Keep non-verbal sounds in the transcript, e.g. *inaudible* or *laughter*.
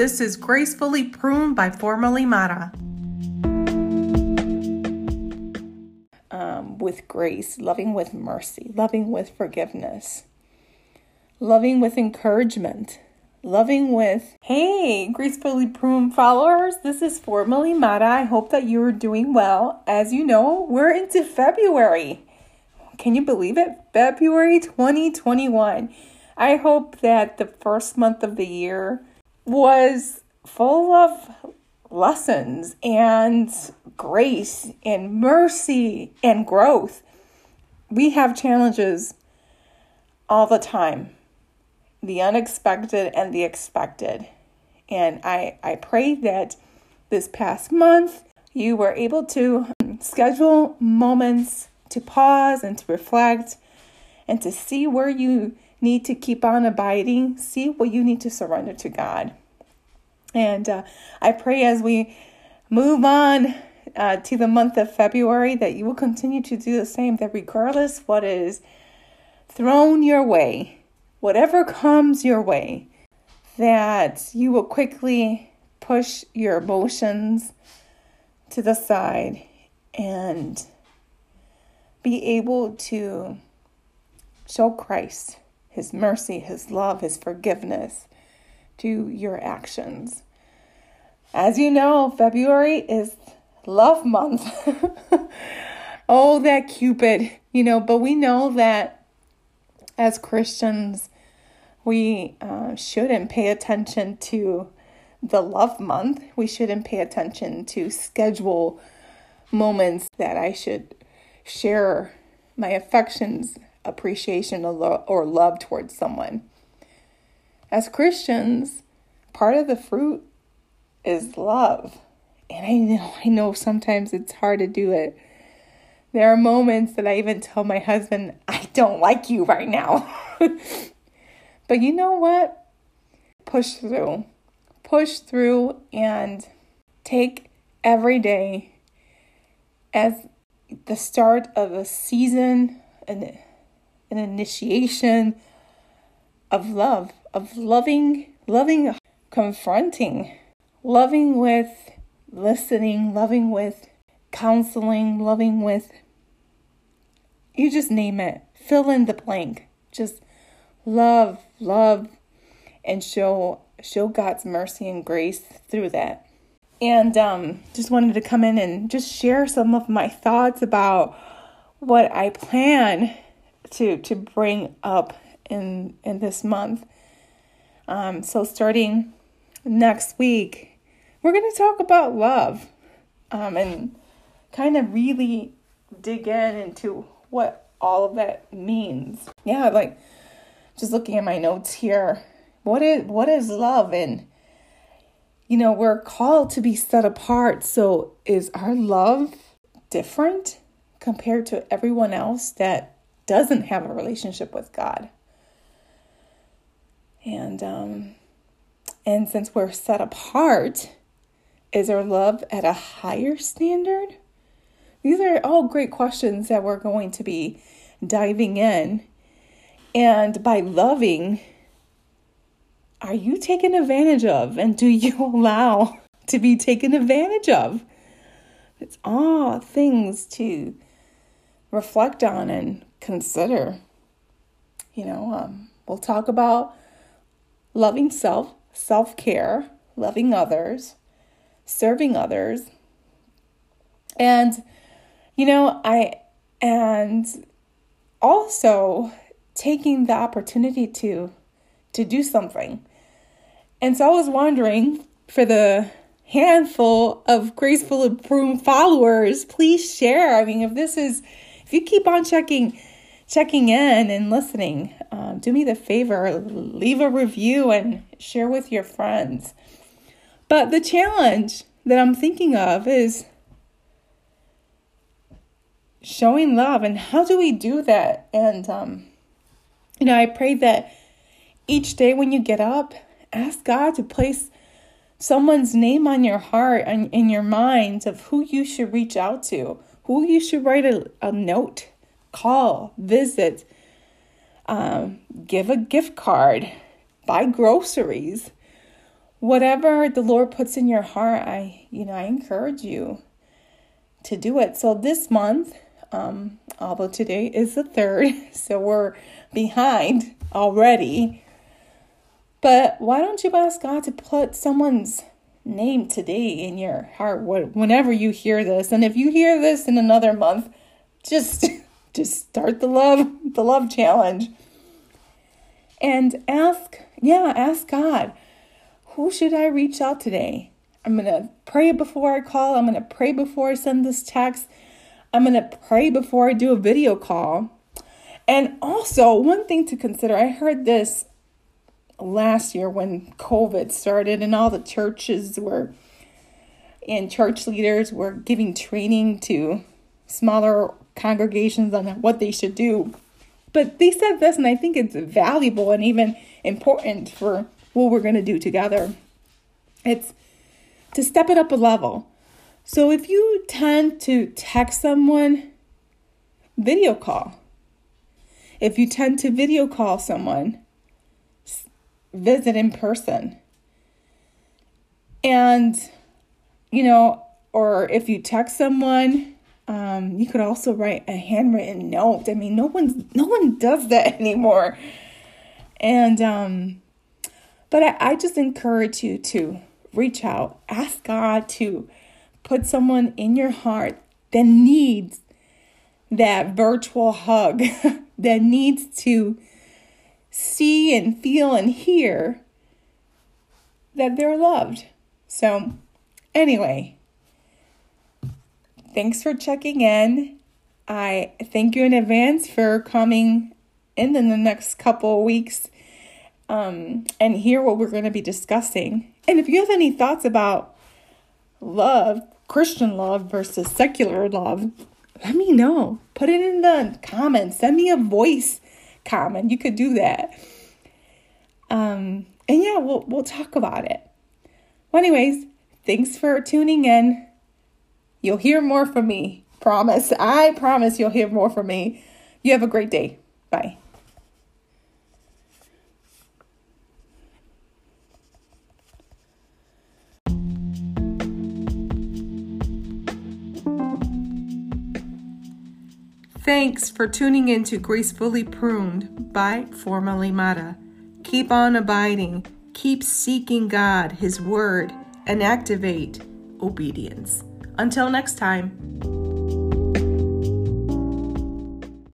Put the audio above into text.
This is Gracefully Pruned by Formerly Mara. Um, with grace, loving with mercy, loving with forgiveness, loving with encouragement, loving with, hey, Gracefully Pruned followers, this is Formerly Mara. I hope that you are doing well. As you know, we're into February. Can you believe it? February 2021. I hope that the first month of the year was full of lessons and grace and mercy and growth. We have challenges all the time the unexpected and the expected. And I, I pray that this past month you were able to schedule moments to pause and to reflect and to see where you need to keep on abiding, see what you need to surrender to God. And uh, I pray as we move on uh, to the month of February that you will continue to do the same, that regardless what is thrown your way, whatever comes your way, that you will quickly push your emotions to the side and be able to show Christ, His mercy, His love, His forgiveness to your actions. As you know, February is love month. *laughs* oh, that Cupid, you know, but we know that as Christians, we uh, shouldn't pay attention to the love month. We shouldn't pay attention to schedule moments that I should share my affections, appreciation, or love towards someone. As Christians, part of the fruit is love. And I know, I know sometimes it's hard to do it. There are moments that I even tell my husband, I don't like you right now. *laughs* but you know what? Push through. Push through and take every day as the start of a season, an, an initiation of love, of loving, loving, confronting, loving with listening, loving with counseling, loving with you just name it. Fill in the blank. Just love, love, and show show God's mercy and grace through that. And um, just wanted to come in and just share some of my thoughts about what I plan to to bring up in in this month. Um, so starting next week, we're going to talk about love, um, and kind of really dig in into what all of that means. Yeah, like just looking at my notes here, what is what is love and you know, we're called to be set apart. So is our love different compared to everyone else that doesn't have a relationship with God? And um and since we're set apart, is our love at a higher standard? These are all great questions that we're going to be diving in. And by loving, are you taken advantage of? And do you *laughs* allow to be taken advantage of? It's all things to reflect on and consider. You know, um, we'll talk about loving self, self care, loving others, serving others. And, you know, I, and also taking the opportunity to to do something and so I was wondering for the handful of Graceful Pruned followers, please share. I mean, if this is, if you keep on checking, checking in and listening, um, do me the favor, leave a review and share with your friends. But the challenge that I'm thinking of is showing love and how do we do that? And, um, you know, I pray that each day when you get up, ask God to place someone's name on your heart and in your mind of who you should reach out to, who you should write a, a note, call, visit, um, give a gift card, buy groceries, whatever the Lord puts in your heart, I, you know, I encourage you to do it. So this month, um, although today is the third, *laughs* so we're behind already. But why don't you ask God to put someone's name today in your heart whenever you hear this? And if you hear this in another month, just *laughs* just start the love the love challenge. And ask, yeah, ask God, who should I reach out today? I'm to pray before I call. I'm to pray before I send this text. I'm to pray before I do a video call. And also, one thing to consider I heard this last year when COVID started and all the churches were and church leaders were giving training to smaller congregations on what they should do. But they said this, and I think it's valuable and even important for what we're going to do together. It's to step it up a level. So if you tend to text someone, video call. If you tend to video call someone, visit in person. And, you know, or if you text someone, um, you could also write a handwritten note. I mean, no one's no one does that *laughs* anymore. And um, but I, I just encourage you to reach out, ask God to put someone in your heart that needs that virtual hug *laughs* that needs to see and feel and hear that they're loved. So, anyway, thanks for checking in. I thank you in advance for coming in in the next couple weeks um, and hear what we're going to be discussing. And if you have any thoughts about love, Christian love versus secular love, let me know. Put it in the comments. Send me a voice comment. You could do that. Um, and yeah, we'll we'll talk about it. Well, anyways, thanks for tuning in. You'll hear more from me. Promise. I promise you'll hear more from me. You have a great day. Bye. Thanks for tuning in to Gracefully Pruned by Formerly Mara. Keep on abiding, keep seeking God, His Word, and activate obedience. Until next time.